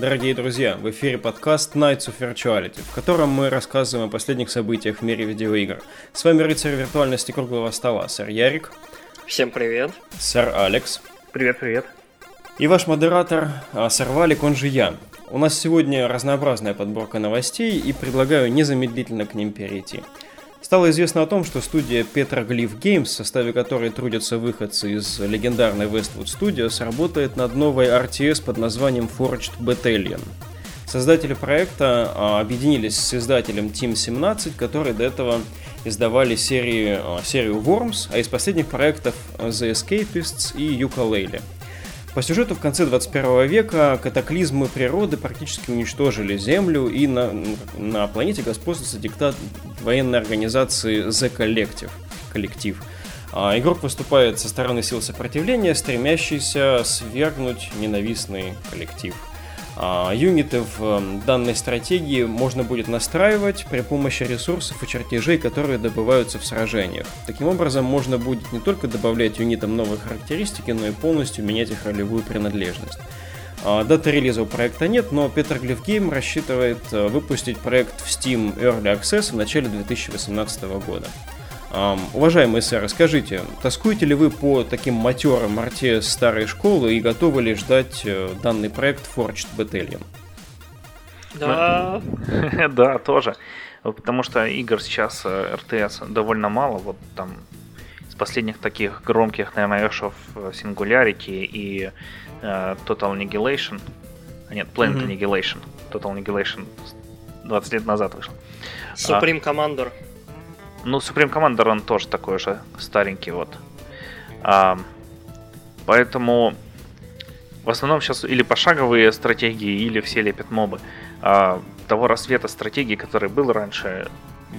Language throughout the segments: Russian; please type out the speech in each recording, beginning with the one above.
Дорогие друзья, в эфире подкаст Nights of Virtuality, в котором мы рассказываем о последних событиях в мире видеоигр. С вами рыцарь виртуальности круглого стола, сэр Ярик. Всем привет. Сэр Алекс. Привет-привет. И ваш модератор, а, сэр Валик, он же я. У нас сегодня разнообразная подборка новостей, и предлагаю незамедлительно к ним перейти. Стало известно о том, что студия Petroglyph Games, в составе которой трудятся выходцы из легендарной Westwood Studios, работает над новой RTS под названием Forged Battalion. Создатели проекта а, объединились с издателем Team 17, которые до этого издавали серии, а, серию Worms, а из последних проектов The Escapists и Ukulele. По сюжету в конце 21 века катаклизмы природы практически уничтожили Землю, и на, на планете господствует диктат военной организации The Collective, коллектив. А, игрок выступает со стороны сил сопротивления, стремящийся свергнуть ненавистный коллектив – юниты в эм, данной стратегии можно будет настраивать при помощи ресурсов и чертежей, которые добываются в сражениях. Таким образом, можно будет не только добавлять юнитам новые характеристики, но и полностью менять их ролевую принадлежность. А, даты релиза у проекта нет, но Petroglyph Game рассчитывает э, выпустить проект в Steam Early Access в начале 2018 года. Um, уважаемые сэр, скажите, тоскуете ли вы по таким матерам RTS старой школы и готовы ли ждать э, данный проект Forged Battalion? Да. да, тоже. Потому что игр сейчас RTS э, довольно мало. Вот там из последних таких громких, наверное, Ash of Singularity и uh, Total Annihilation. А нет, Planet mm-hmm. Annihilation. Total Annihilation 20 лет назад вышел. Supreme а, Commander. Ну, Supreme Commander, он тоже такой же старенький, вот. А, поэтому в основном сейчас или пошаговые стратегии, или все лепят мобы. А, того рассвета стратегии, который был раньше,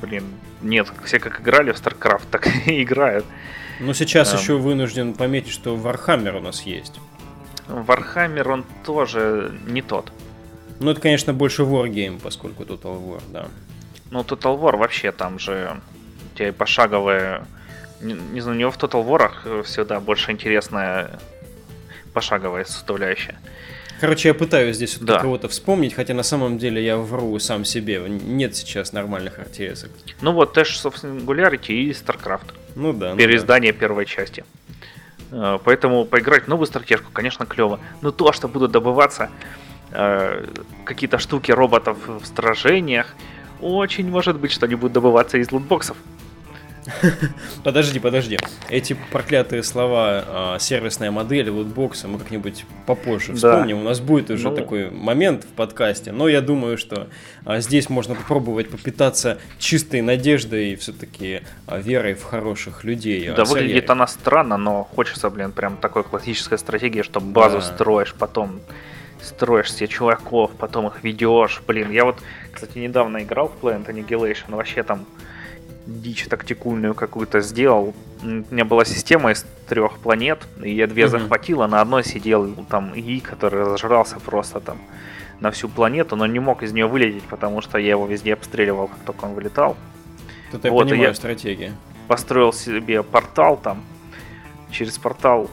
блин, нет. Все как играли в StarCraft, так и играют. Ну, сейчас а, еще вынужден пометить, что Warhammer у нас есть. Warhammer, он тоже не тот. Ну, это, конечно, больше Wargame, поскольку Total War, да. Ну, Total War вообще там же у тебя и пошаговые... Не, не знаю, у него в Total War всегда больше интересная пошаговая составляющая. Короче, я пытаюсь здесь вот да. кого-то вспомнить, хотя на самом деле я вру сам себе. Нет сейчас нормальных RTS. Ну вот, Dash, собственно, Singularity и StarCraft. Ну да. Переиздание ну да. первой части. Э, поэтому поиграть в новую стратежку, конечно, клево. Но то, что будут добываться э, какие-то штуки роботов в сражениях, очень может быть, что они будут добываться из лутбоксов. Подожди, подожди. Эти проклятые слова а, сервисная модель, лутбоксы мы как-нибудь попозже вспомним. У нас будет уже ну... такой момент в подкасте. Но я думаю, что а, здесь можно попробовать попитаться чистой надеждой и все-таки а, верой в хороших людей. Да, выглядит она странно, но хочется, блин, прям такой классической стратегии, что базу строишь, потом строишь себе чуваков, потом их ведешь. Блин, я вот, кстати, недавно играл в Planet Annihilation, вообще там дичь тактикульную какую-то сделал. У меня была система из трех планет, и я две mm-hmm. захватил, а на одной сидел там И, который разжрался просто там на всю планету, но не мог из нее вылететь, потому что я его везде обстреливал, как только он вылетал. Я вот, понимаю я стратегию. Построил себе портал там, через портал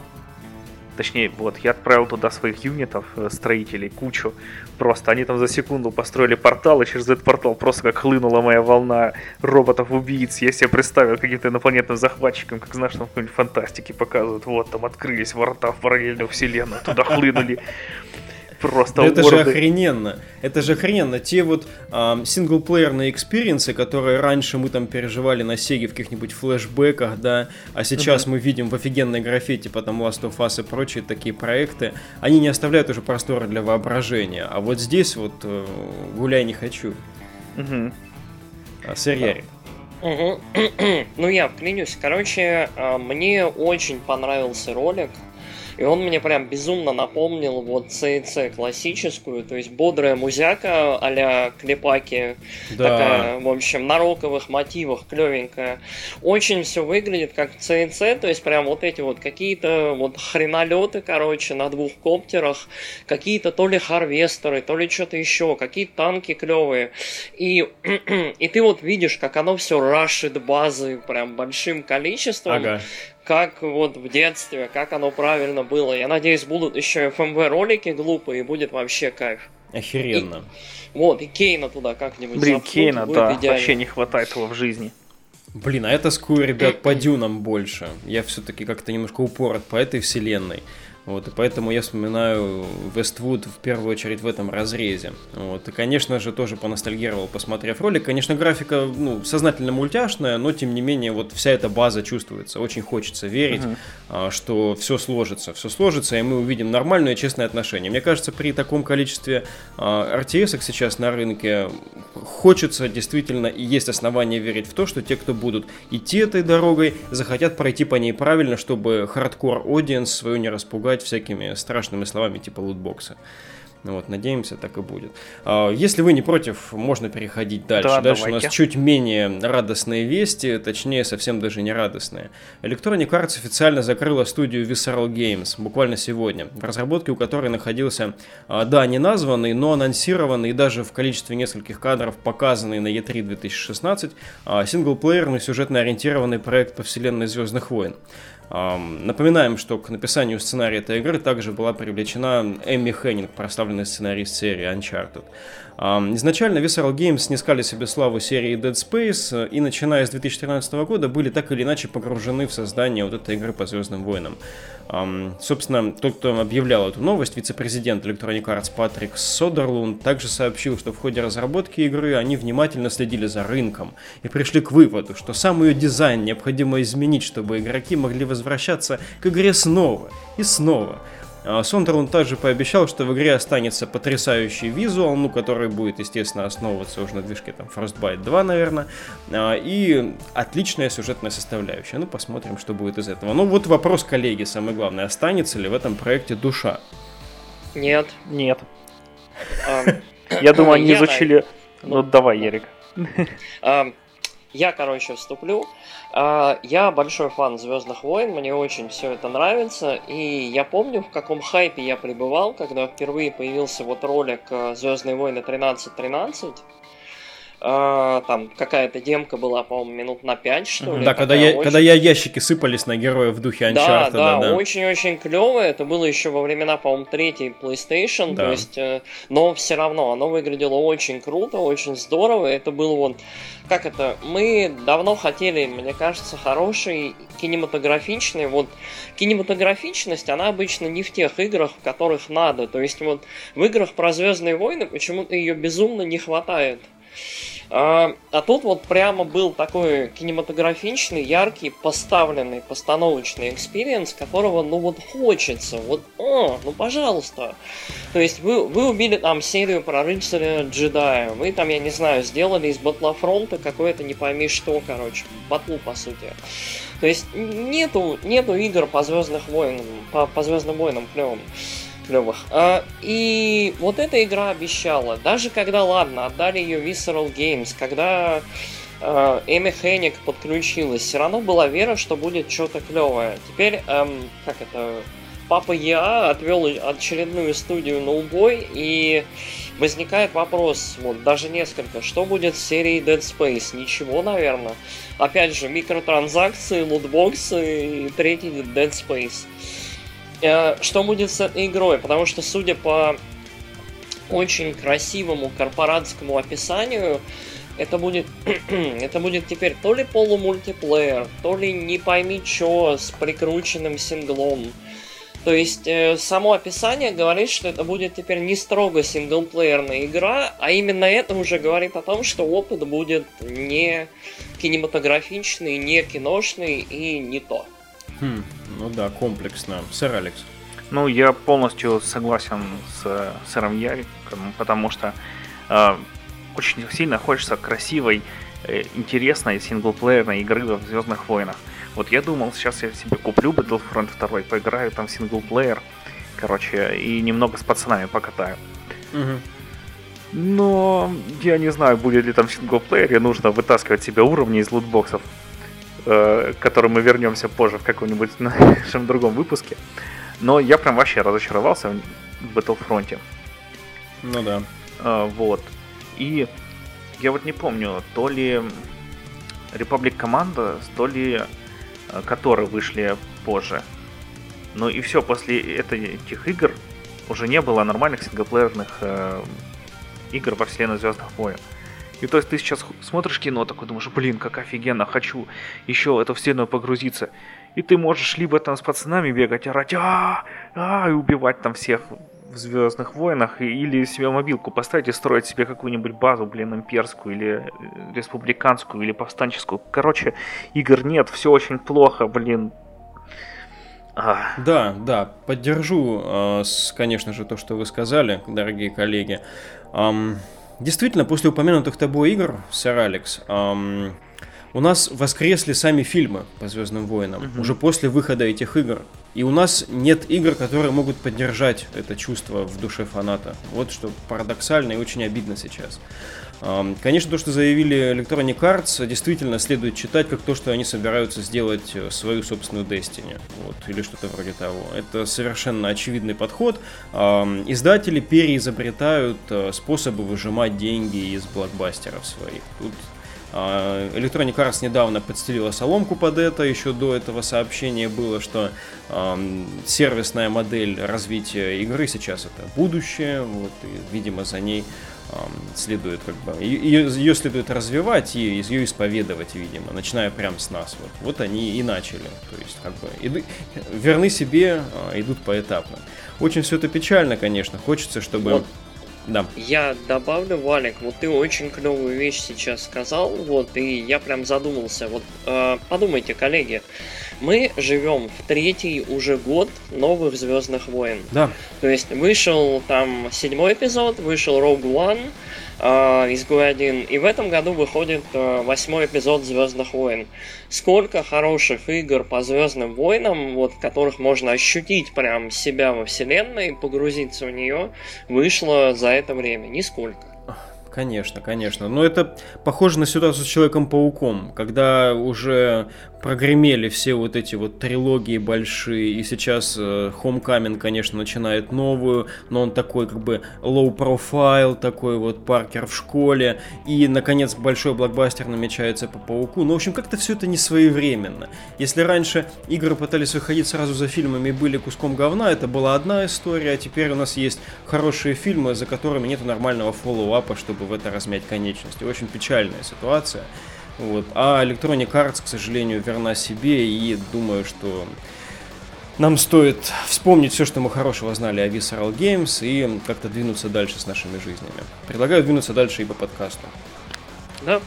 Точнее, вот, я отправил туда своих юнитов, э, строителей, кучу. Просто они там за секунду построили портал, и через этот портал просто как хлынула моя волна роботов-убийц. Я себе представил каким-то инопланетным захватчиком, как знаешь, там в какой-нибудь фантастике показывают. Вот, там открылись ворота в параллельную вселенную, туда хлынули Просто Это же охрененно. Это же охрененно. Те вот синглплеерные experience ы, которые раньше мы там переживали на Сеге в каких-нибудь флешбеках, да, а сейчас мы видим в офигенной графе, типа там Last of Us и прочие такие проекты, они не оставляют уже простора для воображения. А вот здесь вот э, гуляй не хочу. А, сэр Ярик. Угу. ну, я вклинюсь. Короче, а, мне очень понравился ролик и он мне прям безумно напомнил вот ЦЦ классическую, то есть бодрая музяка а-ля Клепаки, да. такая, в общем, на роковых мотивах, клевенькая. Очень все выглядит как ЦЦ, то есть прям вот эти вот какие-то вот хренолеты, короче, на двух коптерах, какие-то то ли харвестеры, то ли что-то еще, какие-то танки клевые. И, и ты вот видишь, как оно все рашит базы прям большим количеством. Ага как вот в детстве, как оно правильно было. Я надеюсь, будут еще FMV ролики глупые, и будет вообще кайф. Охеренно. И, вот, и Кейна туда как-нибудь Блин, Кейна, да, идеально. вообще не хватает его в жизни. Блин, а я тоскую, ребят, по дюнам больше. Я все-таки как-то немножко упорот по этой вселенной. Вот, и поэтому я вспоминаю Westwood в первую очередь в этом разрезе. Вот, и, конечно же, тоже поностальгировал, посмотрев ролик. Конечно, графика ну, сознательно мультяшная, но, тем не менее, вот вся эта база чувствуется. Очень хочется верить, uh-huh. что все сложится. Все сложится, и мы увидим нормальное и честное отношение. Мне кажется, при таком количестве RTS сейчас на рынке хочется действительно и есть основания верить в то, что те, кто будут идти этой дорогой, захотят пройти по ней правильно, чтобы hardcore audience свою не распугать называть всякими страшными словами типа лутбокса. Ну вот, надеемся, так и будет. А, если вы не против, можно переходить дальше. Да, дальше давайте. у нас чуть менее радостные вести, точнее, совсем даже не радостные. Electronic Arts официально закрыла студию Visceral Games буквально сегодня, в разработке у которой находился, а, да, не названный, но анонсированный и даже в количестве нескольких кадров показанный на E3 2016 а, синглплеерный сюжетно ориентированный проект по вселенной Звездных войн. Напоминаем, что к написанию сценария этой игры также была привлечена Эмми Хеннинг, прославленный сценарист серии Uncharted. Изначально Visceral Games снискали себе славу серии Dead Space э, и начиная с 2013 года были так или иначе погружены в создание вот этой игры по Звездным войнам. Собственно, тот, кто объявлял эту новость, вице-президент Electronic Arts Патрик Содерлунд также сообщил, что в ходе разработки игры они внимательно следили за рынком и пришли к выводу, что сам ее дизайн необходимо изменить, чтобы игроки могли возвращаться к игре снова и снова. А, Сондерланд также пообещал, что в игре останется потрясающий визуал, ну, который будет, естественно, основываться уже на движке там Frostbite 2, наверное, а, и отличная сюжетная составляющая. Ну, посмотрим, что будет из этого. Ну, вот вопрос коллеги, самое главное, останется ли в этом проекте душа? Нет. Нет. Я думаю, они изучили... Ну, давай, Ерик. Я, короче, вступлю. А, я большой фан Звездных войн, мне очень все это нравится, и я помню, в каком хайпе я пребывал, когда впервые появился вот ролик э, Звездные войны 1313. Uh, там какая-то демка была, по-моему, минут на 5, что ли. Да, когда, я, очень... когда я ящики сыпались на героев в духе Uncharted. Да, да, очень-очень клево. Это было еще во времена, по-моему, третьей PlayStation. Да. То есть, э, но все равно оно выглядело очень круто, очень здорово. Это было вот как это, мы давно хотели, мне кажется, хороший кинематографичный, вот кинематографичность, она обычно не в тех играх, в которых надо, то есть вот в играх про Звездные войны почему-то ее безумно не хватает. А, а тут вот прямо был такой кинематографичный, яркий, поставленный, постановочный experience, которого, ну вот хочется, вот, о, ну пожалуйста. То есть вы, вы убили там серию про рыцаря джедая, вы там, я не знаю, сделали из Battlefront а какое-то не пойми что, короче, батлу по сути. То есть нету, нету игр по Звездных войнам, по, по Звездным войнам клевым клевых. А, и вот эта игра обещала, даже когда, ладно, отдали ее Visceral Games, когда э, Эми Хенник подключилась, все равно была вера, что будет что-то клевое. Теперь, эм, как это, Папа Я отвел очередную студию на убой, и возникает вопрос, вот даже несколько, что будет с серией Dead Space? Ничего, наверное. Опять же, микротранзакции, лутбоксы и третий Dead Space. Э, что будет с этой игрой, потому что, судя по очень красивому корпоратскому описанию, это будет, это будет теперь то ли полумультиплеер, то ли не пойми что с прикрученным синглом. То есть э, само описание говорит, что это будет теперь не строго синглплеерная игра, а именно это уже говорит о том, что опыт будет не кинематографичный, не киношный и не то. Хм, ну да, комплексно. Сэр Алекс. Ну, я полностью согласен с сэром Яриком, потому что э, очень сильно хочется красивой, э, интересной синглплеерной игры в Звездных войнах. Вот я думал, сейчас я себе куплю Battlefront 2, поиграю там в синглплеер, короче, и немного с пацанами покатаю. Угу. Но я не знаю, будет ли там в синглплеере, нужно вытаскивать себе уровни из лутбоксов э, к которым мы вернемся позже в каком-нибудь нашем другом выпуске. Но я прям вообще разочаровался в Battlefront. Ну да. Э, вот. И я вот не помню, то ли Republic Команда, то ли э, которые вышли позже. Ну и все, после этих игр уже не было нормальных синглплеерных э, игр во вселенной Звездных войн. И то есть ты сейчас смотришь кино, такой думаешь, блин, как офигенно, хочу еще в эту вселенную погрузиться. И ты можешь либо там с пацанами бегать, орать, а, а, и убивать там всех в Звездных войнах, или себе мобилку поставить и строить себе какую-нибудь базу, блин, имперскую, или э, республиканскую, или повстанческую. Короче, игр нет, все очень плохо, блин. А. Да, да, поддержу, а, конечно же, то, что вы сказали, дорогие коллеги. Действительно, после упомянутых тобой игр, сэр Алекс, у нас воскресли сами фильмы по Звездным войнам, угу. уже после выхода этих игр. И у нас нет игр, которые могут поддержать это чувство в душе фаната. Вот что парадоксально и очень обидно сейчас. Конечно, то, что заявили Electronic Arts, действительно следует читать как то, что они собираются сделать э, свою собственную Destiny. Вот, или что-то вроде того. Это совершенно очевидный подход. Издатели переизобретают э, способы выжимать деньги из блокбастеров своих. Тут а, Electronic Arts недавно подстелила соломку под это, еще до этого сообщения было, что э, сервисная модель развития игры сейчас это будущее, вот, и, видимо, за ней следует как бы, ее, ее следует развивать и ее исповедовать, видимо, начиная прямо с нас. Вот, вот они и начали, то есть как бы иду, верны себе, э, идут поэтапно. Очень все это печально, конечно, хочется, чтобы... Вот да. Я добавлю, Валик, вот ты очень клевую вещь сейчас сказал, вот, и я прям задумался. Вот э, подумайте, коллеги, мы живем в третий уже год новых Звездных войн. Да. То есть вышел там седьмой эпизод, вышел Rogue One, э, изгой один, и в этом году выходит э, восьмой эпизод Звездных войн. Сколько хороших игр по Звездным войнам, вот которых можно ощутить прям себя во вселенной, погрузиться в нее, вышло за это время? Нисколько. Конечно, конечно. Но это похоже на ситуацию с Человеком-пауком, когда уже прогремели все вот эти вот трилогии большие, и сейчас э, Homecoming, конечно, начинает новую, но он такой как бы low profile, такой вот Паркер в школе, и, наконец, большой блокбастер намечается по Пауку. Ну, в общем, как-то все это не своевременно. Если раньше игры пытались выходить сразу за фильмами и были куском говна, это была одна история, а теперь у нас есть хорошие фильмы, за которыми нет нормального фоллоуапа, чтобы в это размять конечности. Очень печальная ситуация. Вот. А Electronic Arts, к сожалению, верна себе, и думаю, что нам стоит вспомнить все, что мы хорошего знали о Visceral Games, и как-то двинуться дальше с нашими жизнями. Предлагаю двинуться дальше и по подкасту. Да,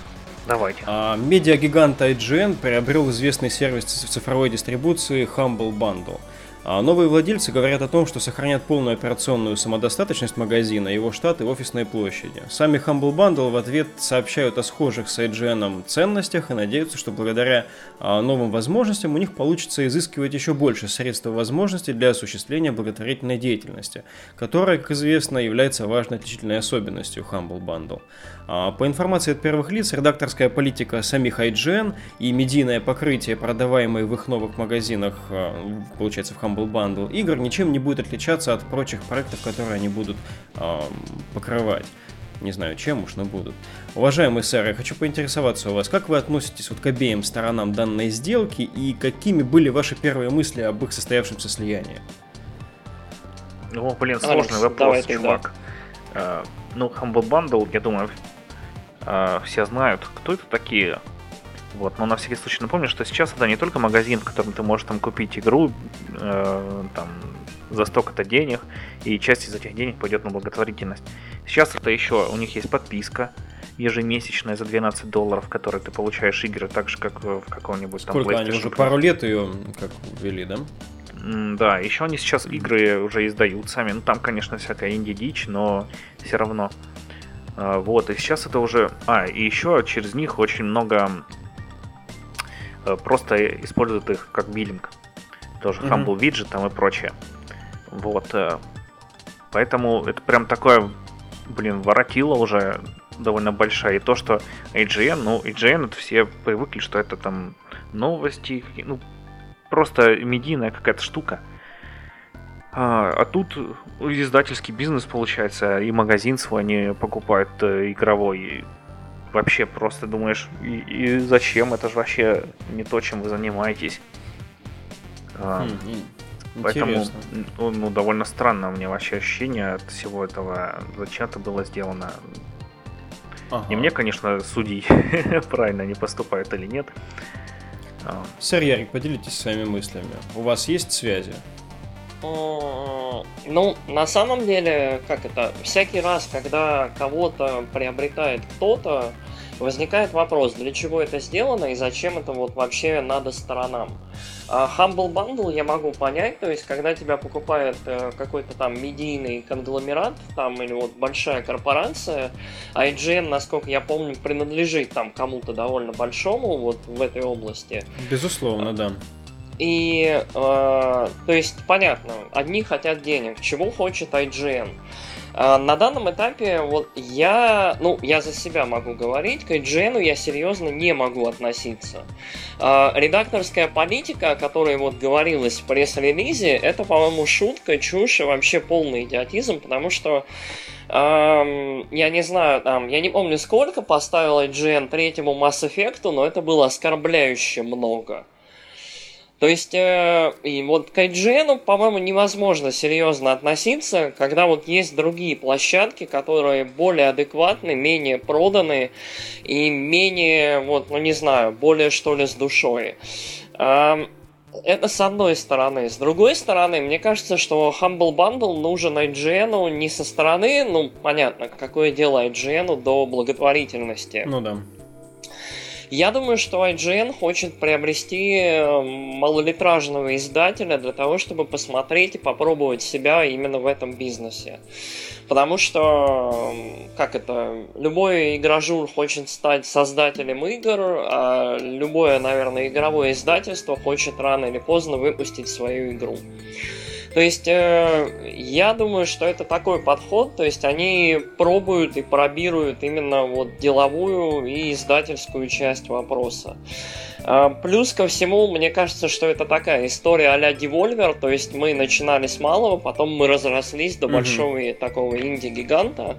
давайте. А, медиагигант IGN приобрел известный сервис цифровой дистрибуции Humble Bundle – новые владельцы говорят о том, что сохранят полную операционную самодостаточность магазина, его штат и офисные площади. Сами Humble Bundle в ответ сообщают о схожих с IGN ценностях и надеются, что благодаря а, новым возможностям у них получится изыскивать еще больше средств и возможностей для осуществления благотворительной деятельности, которая, как известно, является важной отличительной особенностью Humble Bundle. А, по информации от первых лиц, редакторская политика самих IGN и медийное покрытие, продаваемое в их новых магазинах, получается, в Humble Humble Bundle игр ничем не будет отличаться от прочих проектов, которые они будут э, покрывать. Не знаю чем уж, но будут. Уважаемые сэры, я хочу поинтересоваться у вас, как вы относитесь вот к обеим сторонам данной сделки и какими были ваши первые мысли об их состоявшемся слиянии? Ну, блин, сложный Алекс, вопрос, чувак. Да. Uh, ну, Humble Bundle, я думаю, uh, все знают, кто это такие. Вот, но на всякий случай напомню, что сейчас это не только магазин, в котором ты можешь там купить игру э, там, за столько-то денег, и часть из этих денег пойдет на благотворительность. Сейчас это еще, у них есть подписка ежемесячная за 12 долларов, которой ты получаешь игры так же, как в каком-нибудь там Сколько они уже пару лет ее как ввели, да? Да, еще они сейчас игры уже издают сами. Ну там, конечно, всякая инди-дичь, но все равно. А, вот, и сейчас это уже... А, и еще через них очень много Э, просто используют их как биллинг. Тоже mm-hmm. Humble Widget там и прочее. Вот. Э, поэтому это прям такое, блин, воротило уже довольно большая. И то, что IGN, ну, IGN это все привыкли, что это там новости, ну, просто медийная какая-то штука. А, а тут издательский бизнес получается, и магазин свой они покупают э, игровой вообще просто думаешь, и, и зачем? Это же вообще не то, чем вы занимаетесь. А, Поэтому ну, ну, довольно странно у меня вообще ощущение от всего этого, зачем это было сделано. Ага. И мне, конечно, судей правильно не поступают или нет. А. Сэр Ярик, поделитесь своими мыслями. У вас есть связи? Ну, на самом деле, как это, всякий раз, когда кого-то приобретает кто-то, возникает вопрос, для чего это сделано и зачем это вот вообще надо сторонам. А Humble Bundle я могу понять, то есть когда тебя покупает э, какой-то там медийный конгломерат, там или вот большая корпорация, а IGN, насколько я помню, принадлежит там кому-то довольно большому вот в этой области. Безусловно, да. И, э, то есть, понятно, одни хотят денег. Чего хочет IGN? Э, на данном этапе вот я, ну, я за себя могу говорить, к IGN я серьезно не могу относиться. Э, редакторская политика, о которой вот говорилось в пресс-релизе, это, по-моему, шутка, чушь и вообще полный идиотизм, потому что эм, я не знаю, там, я не помню сколько поставил IGN третьему Mass Effect, но это было оскорбляюще много. То есть, э, и вот к IGN, по-моему, невозможно серьезно относиться, когда вот есть другие площадки, которые более адекватны, менее проданы и менее, вот, ну не знаю, более что ли с душой. Э, это с одной стороны. С другой стороны, мне кажется, что Humble Bundle нужен IGN не со стороны, ну, понятно, какое дело IGN до благотворительности. Ну да. Я думаю, что IGN хочет приобрести э, малолитражного издателя для того, чтобы посмотреть и попробовать себя именно в этом бизнесе. Потому что, как это, любой игражур хочет стать создателем игр, а любое, наверное, игровое издательство хочет рано или поздно выпустить свою игру. То есть э, я думаю, что это такой подход, то есть они пробуют и пробируют именно вот деловую и издательскую часть вопроса. Э, плюс ко всему, мне кажется, что это такая история а-ля Devolver, то есть мы начинали с малого, потом мы разрослись до большого mm-hmm. такого инди-гиганта.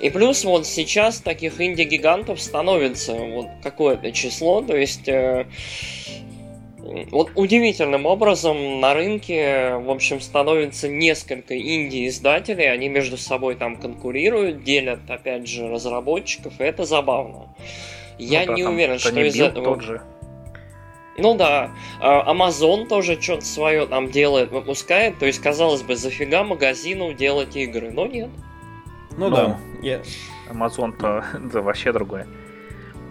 И плюс вот сейчас таких инди-гигантов становится вот какое-то число, то есть э, вот удивительным образом на рынке, в общем, становится несколько инди-издателей, они между собой там конкурируют, делят, опять же, разработчиков, и это забавно. Я ну, да, не уверен, что из этого... Тот же. Ну да, а, Amazon тоже что-то свое там делает, выпускает, то есть, казалось бы, зафига магазину делать игры, но нет. Ну, ну да. Yeah. Amazon-то да, вообще другое.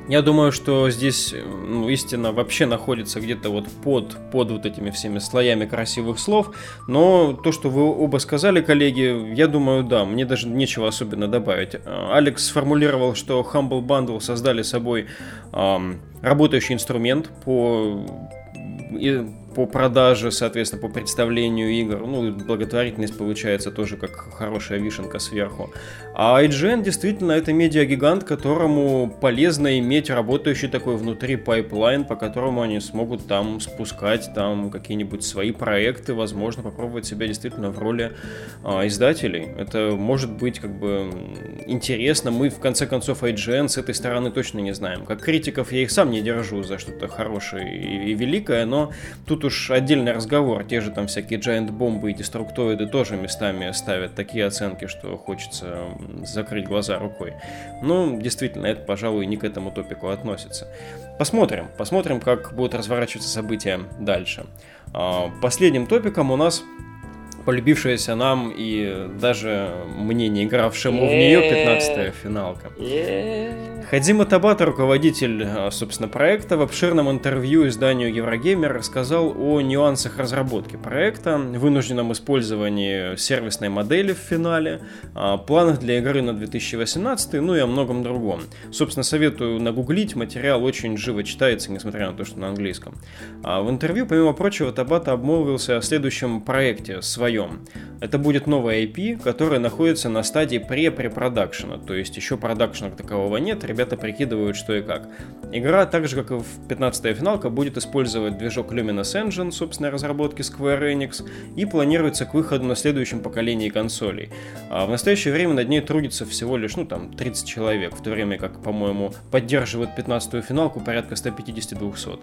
Я думаю, что здесь ну, истина вообще находится где-то вот под, под вот этими всеми слоями красивых слов. Но то, что вы оба сказали, коллеги, я думаю, да, мне даже нечего особенно добавить. Алекс сформулировал, что Humble Bundle создали собой эм, работающий инструмент по по продаже, соответственно, по представлению игр. Ну, благотворительность получается тоже как хорошая вишенка сверху. А IGN действительно это медиагигант, которому полезно иметь работающий такой внутри pipeline, по которому они смогут там спускать там какие-нибудь свои проекты, возможно, попробовать себя действительно в роли а, издателей. Это может быть как бы интересно. Мы, в конце концов, IGN с этой стороны точно не знаем. Как критиков я их сам не держу за что-то хорошее и, и великое, но тут уж отдельный разговор. Те же там всякие Giant бомбы и деструктоиды тоже местами ставят такие оценки, что хочется закрыть глаза рукой. Ну, действительно, это, пожалуй, не к этому топику относится. Посмотрим, посмотрим, как будут разворачиваться события дальше. А, последним топиком у нас полюбившаяся нам и даже мне, не игравшему в нее, 15-я финалка. Хадима Табата, руководитель, а, собственно, проекта, в обширном интервью изданию Еврогеймер рассказал о нюансах разработки проекта, вынужденном использовании сервисной модели в финале, планах для игры на 2018, ну и о многом другом. Собственно, советую нагуглить, материал очень живо читается, несмотря на то, что на английском. А в интервью, помимо прочего, Табата обмолвился о следующем проекте своем своем. Это будет новая IP, которая находится на стадии пре-препродакшена, то есть еще продакшена такового нет, ребята прикидывают что и как. Игра, так же как и в 15-я финалка, будет использовать движок Luminous Engine, собственной разработки Square Enix, и планируется к выходу на следующем поколении консолей. А в настоящее время над ней трудится всего лишь, ну там, 30 человек, в то время как, по-моему, поддерживают 15-ю финалку порядка 150-200.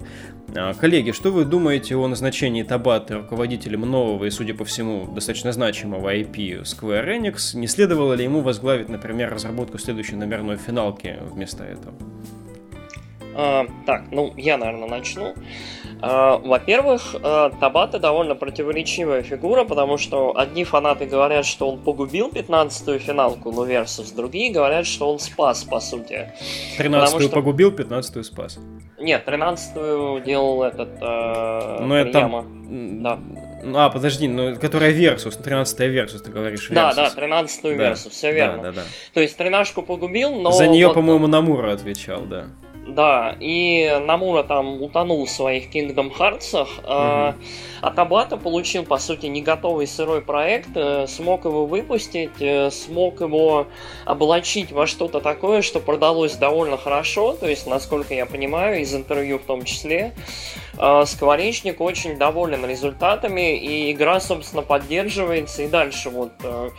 А, коллеги, что вы думаете о назначении Табата руководителем нового и, судя по всему, достаточно значимого IP Square Enix? Не следовало ли ему возглавить, например, разработку следующей номерной финалки вместо этого? А, так, ну, я, наверное, начну. А, во-первых, Табата довольно противоречивая фигура, потому что одни фанаты говорят, что он погубил 15-ю финалку, ну, Versus, другие говорят, что он спас, по сути. 13-ю что... погубил, 15-ю спас. Нет, 13-ю делал этот... Э, ну, это там... Да. А, подожди, ну, которая Versus, 13-я Versus, ты говоришь, Versus. Да, да, 13-ю да. Versus, все верно. Да, да, да. То есть 13-ку погубил, но... За нее, вот... по-моему, Намура отвечал, да. Да, и Намура там утонул в своих Kingdom Hearts, угу. а, а Табата получил, по сути, не готовый сырой проект, э, смог его выпустить, э, смог его облачить во что-то такое, что продалось довольно хорошо, то есть, насколько я понимаю, из интервью в том числе, а, Скворечник очень доволен результатами, и игра, собственно, поддерживается и дальше вот э,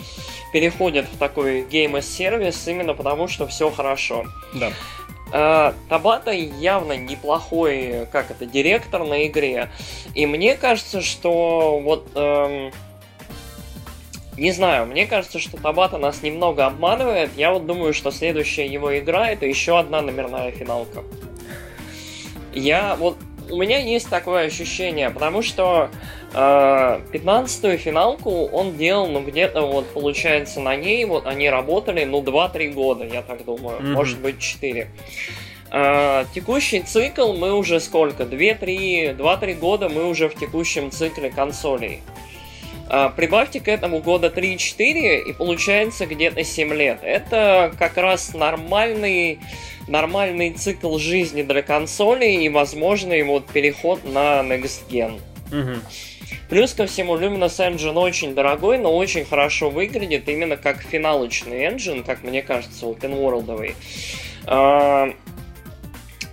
переходит в такой game as сервис именно потому, что все хорошо. Да. Э, Табата явно неплохой, как это, директор на игре. И мне кажется, что вот... Эм, не знаю, мне кажется, что Табата нас немного обманывает. Я вот думаю, что следующая его игра это еще одна номерная финалка. Я вот у меня есть такое ощущение, потому что 15-ю финалку он делал, ну, где-то вот, получается, на ней вот они работали, ну, 2-3 года, я так думаю, mm-hmm. может быть, 4. Э, текущий цикл мы уже сколько? 2-3, 2-3 года мы уже в текущем цикле консолей. Uh, прибавьте к этому года 3-4, и получается где-то 7 лет. Это как раз нормальный нормальный цикл жизни для консолей и возможный вот переход на Next Gen. Угу. Плюс ко всему, Luminous Engine очень дорогой, но очень хорошо выглядит именно как финалочный engine, как мне кажется, open world. А,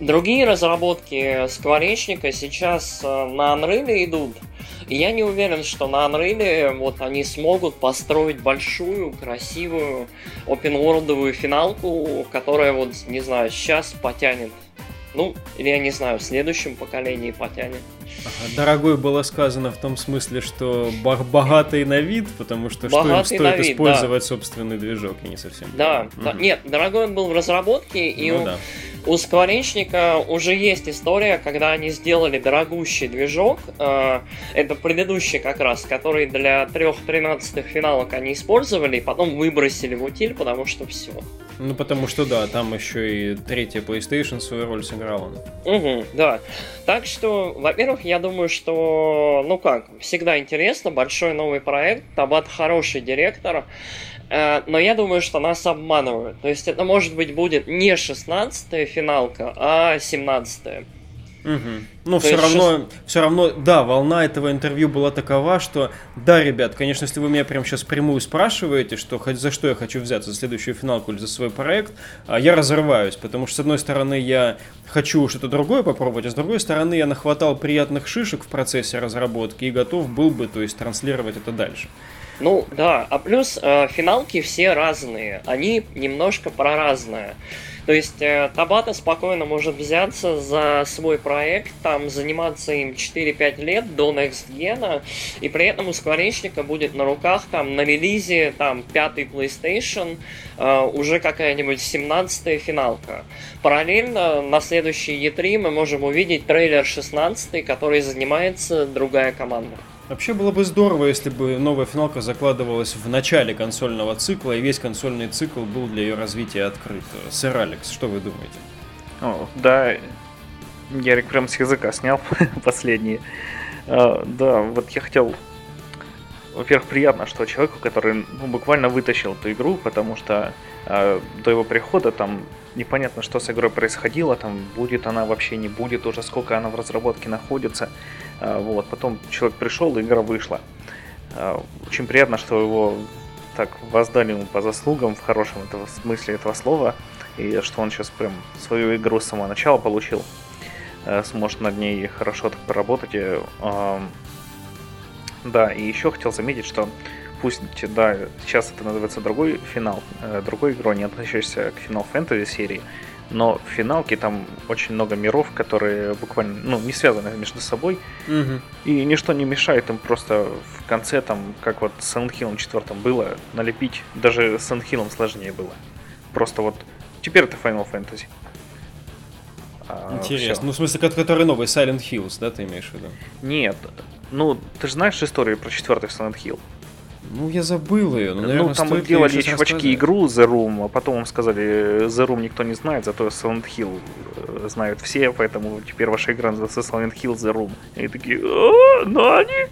другие разработки скворечника сейчас а, на Unreal идут. Я не уверен, что на Unreal вот они смогут построить большую, красивую, open финалку, которая вот, не знаю, сейчас потянет ну, или я не знаю, в следующем поколении потянет. Дорогой было сказано в том смысле, что богатый на вид, потому что богатый что им стоит вид, использовать да. собственный движок, и не совсем. Да, угу. да, нет, дорогой был в разработке, и ну, да. У Скворечника уже есть история, когда они сделали дорогущий движок. Э, это предыдущий как раз, который для трех тринадцатых финалок они использовали, и потом выбросили в утиль, потому что все. Ну, потому что да, там еще и третья PlayStation свою роль сыграла. Угу, да. Так что, во-первых, я думаю, что, ну как, всегда интересно, большой новый проект, Табат хороший директор. Э, но я думаю, что нас обманывают. То есть это может быть будет не 16 финалка, а 17 Угу. Ну, все равно, шест... все равно, да, волна этого интервью была такова, что, да, ребят, конечно, если вы меня прямо сейчас прямую спрашиваете, что за что я хочу взяться, за следующую финалку или за свой проект, а, я разрываюсь, потому что, с одной стороны, я хочу что-то другое попробовать, а с другой стороны, я нахватал приятных шишек в процессе разработки и готов был бы, то есть, транслировать это дальше. Ну да, а плюс э, финалки все разные, они немножко про разное. То есть э, Табата спокойно может взяться за свой проект, там заниматься им 4-5 лет до Next Gen, и при этом у Скворечника будет на руках там на релизе там пятый PlayStation, э, уже какая-нибудь 17-я финалка. Параллельно на следующий E3 мы можем увидеть трейлер 16, который занимается другая команда. Вообще было бы здорово, если бы новая финалка закладывалась в начале консольного цикла, и весь консольный цикл был для ее развития открыт. Сэр Алекс, что вы думаете? О, да, Ярик прям с языка снял последние. А, да, вот я хотел... Во-первых, приятно, что человеку, который ну, буквально вытащил эту игру, потому что а, до его прихода там непонятно, что с игрой происходило, там будет она вообще, не будет, уже сколько она в разработке находится. А, вот, потом человек пришел, и игра вышла. А, очень приятно, что его так воздали ему по заслугам в хорошем этого смысле этого слова, и что он сейчас прям свою игру с самого начала получил, э, сможет над ней хорошо так поработать. И, да, и еще хотел заметить, что пусть, да, сейчас это называется другой финал, э, другой игрой, не относящийся к финал фэнтези серии, но в финалке там очень много миров, которые буквально, ну, не связаны между собой, Угу. и ничто не мешает им просто в конце, там, как вот с Hill 4 было, налепить, даже с Hill сложнее было. Просто вот, теперь это Final Fantasy. А, Интересно. всё. Ну, в смысле, ко- который новый, Silent Hills, да, ты имеешь в виду? Нет, ну, ты же знаешь историю про четвертый Silent Hill? Ну, я забыл ее. Ну, Ну, наверное, там стоит ли делали чувачки игру The Room, а потом им сказали, The Room никто не знает, зато Silent Hill э, знают все, поэтому теперь ваша игра называется Silent Hill The Room. И такие, «А, ну они...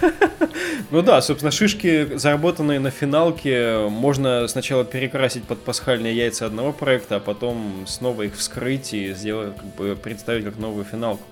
Ну да, собственно, шишки, заработанные на финалке, можно сначала перекрасить под пасхальные яйца одного проекта, а потом снова их вскрыть и сделать, как бы, представить как новую финалку.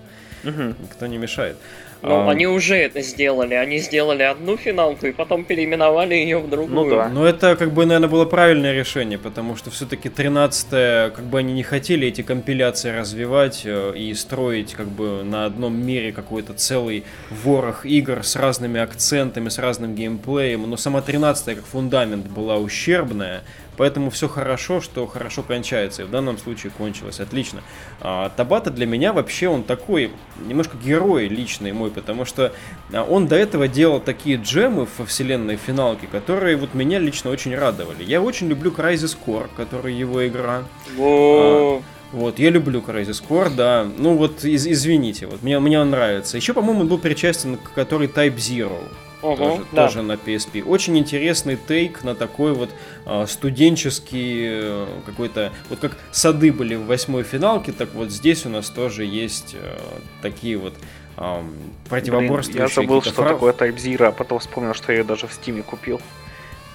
Никто не мешает. Ну, А, они уже это сделали. Они сделали одну финалку и потом переименовали ее в другую. Ну да. Но это, как бы, наверное, было правильное решение, потому что все-таки 13 как бы они не хотели эти компиляции развивать э, и строить, как бы, на одном мире какой-то целый ворох игр с разными акцентами, с разным геймплеем, но сама 13 как фундамент была ущербная, Поэтому все хорошо, что хорошо кончается. И в данном случае кончилось отлично. А, Табата для меня вообще он такой немножко герой личный мой, потому что а, он до этого делал такие джемы во вселенной финалки, которые вот меня лично очень радовали. Я очень люблю Crysis Core, который его игра. Во. Вот, я люблю Crysis Core, да. Ну вот, из- извините, вот мне, мне он нравится. Еще, по-моему, он был причастен к который Type Zero. Ого, тоже, да. тоже на PSP. Очень интересный тейк на такой вот а, студенческий э, какой-то... Вот как сады были в восьмой финалке, так вот здесь у нас тоже есть э, такие вот Блин, противоборствующие я забыл, что фра- такое Type Zero, а потом вспомнил, что я ее даже в Стиме купил.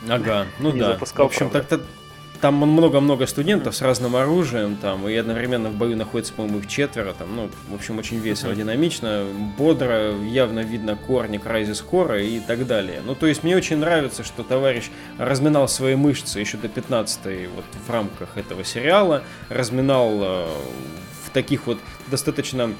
Ага, ну да. запускал, в общем, так-то там много-много студентов с разным оружием, там, и одновременно в бою находится, по-моему, их четверо, там, ну, в общем, очень весело, динамично, бодро, явно видно корни Crysis Core и так далее. Ну, то есть, мне очень нравится, что товарищ разминал свои мышцы еще до 15 вот в рамках этого сериала, разминал э, в таких вот достаточно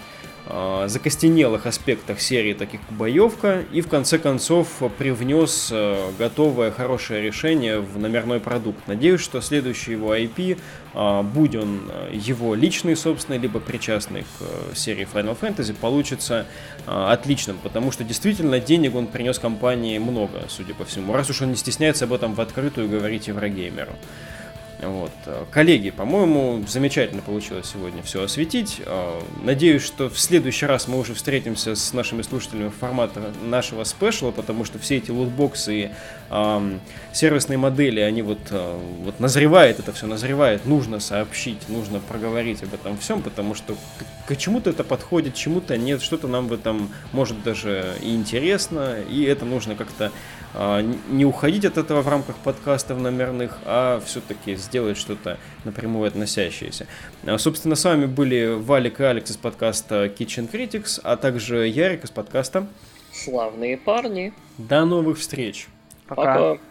э, закостенелых аспектах серии, таких как боевка, и в конце концов привнес э, готовое хорошее решение в номерной продукт. Надеюсь, что следующий его IP, э, будь он э, его личный, собственный, либо причастный к э, серии Final Fantasy, получится э, отличным, потому что действительно денег он принес компании много, судя по всему, раз уж он не стесняется об этом в открытую говорить Еврогеймеру. Вот. э, Коллеги, по-моему, замечательно получилось сегодня все осветить. Э, Надеюсь, что в следующий раз мы уже встретимся с нашими слушателями в формате нашего спешла, потому что все эти лутбоксы и ам, сервисные модели, они вот, э, вот назревает, это все назревает, нужно сообщить, нужно проговорить об этом всем, потому что к, к чему-то это подходит, чему-то нет, что-то нам в этом может даже и интересно, и это нужно как-то а, не уходить от этого в рамках подкастов номерных, а все-таки сделать что-то напрямую относящееся. А, Собственно, с вами были Валик и Алекс из подкаста Kitchen Critics, а также Ярик из подкаста. Славные парни. До новых встреч! Пока. Пока.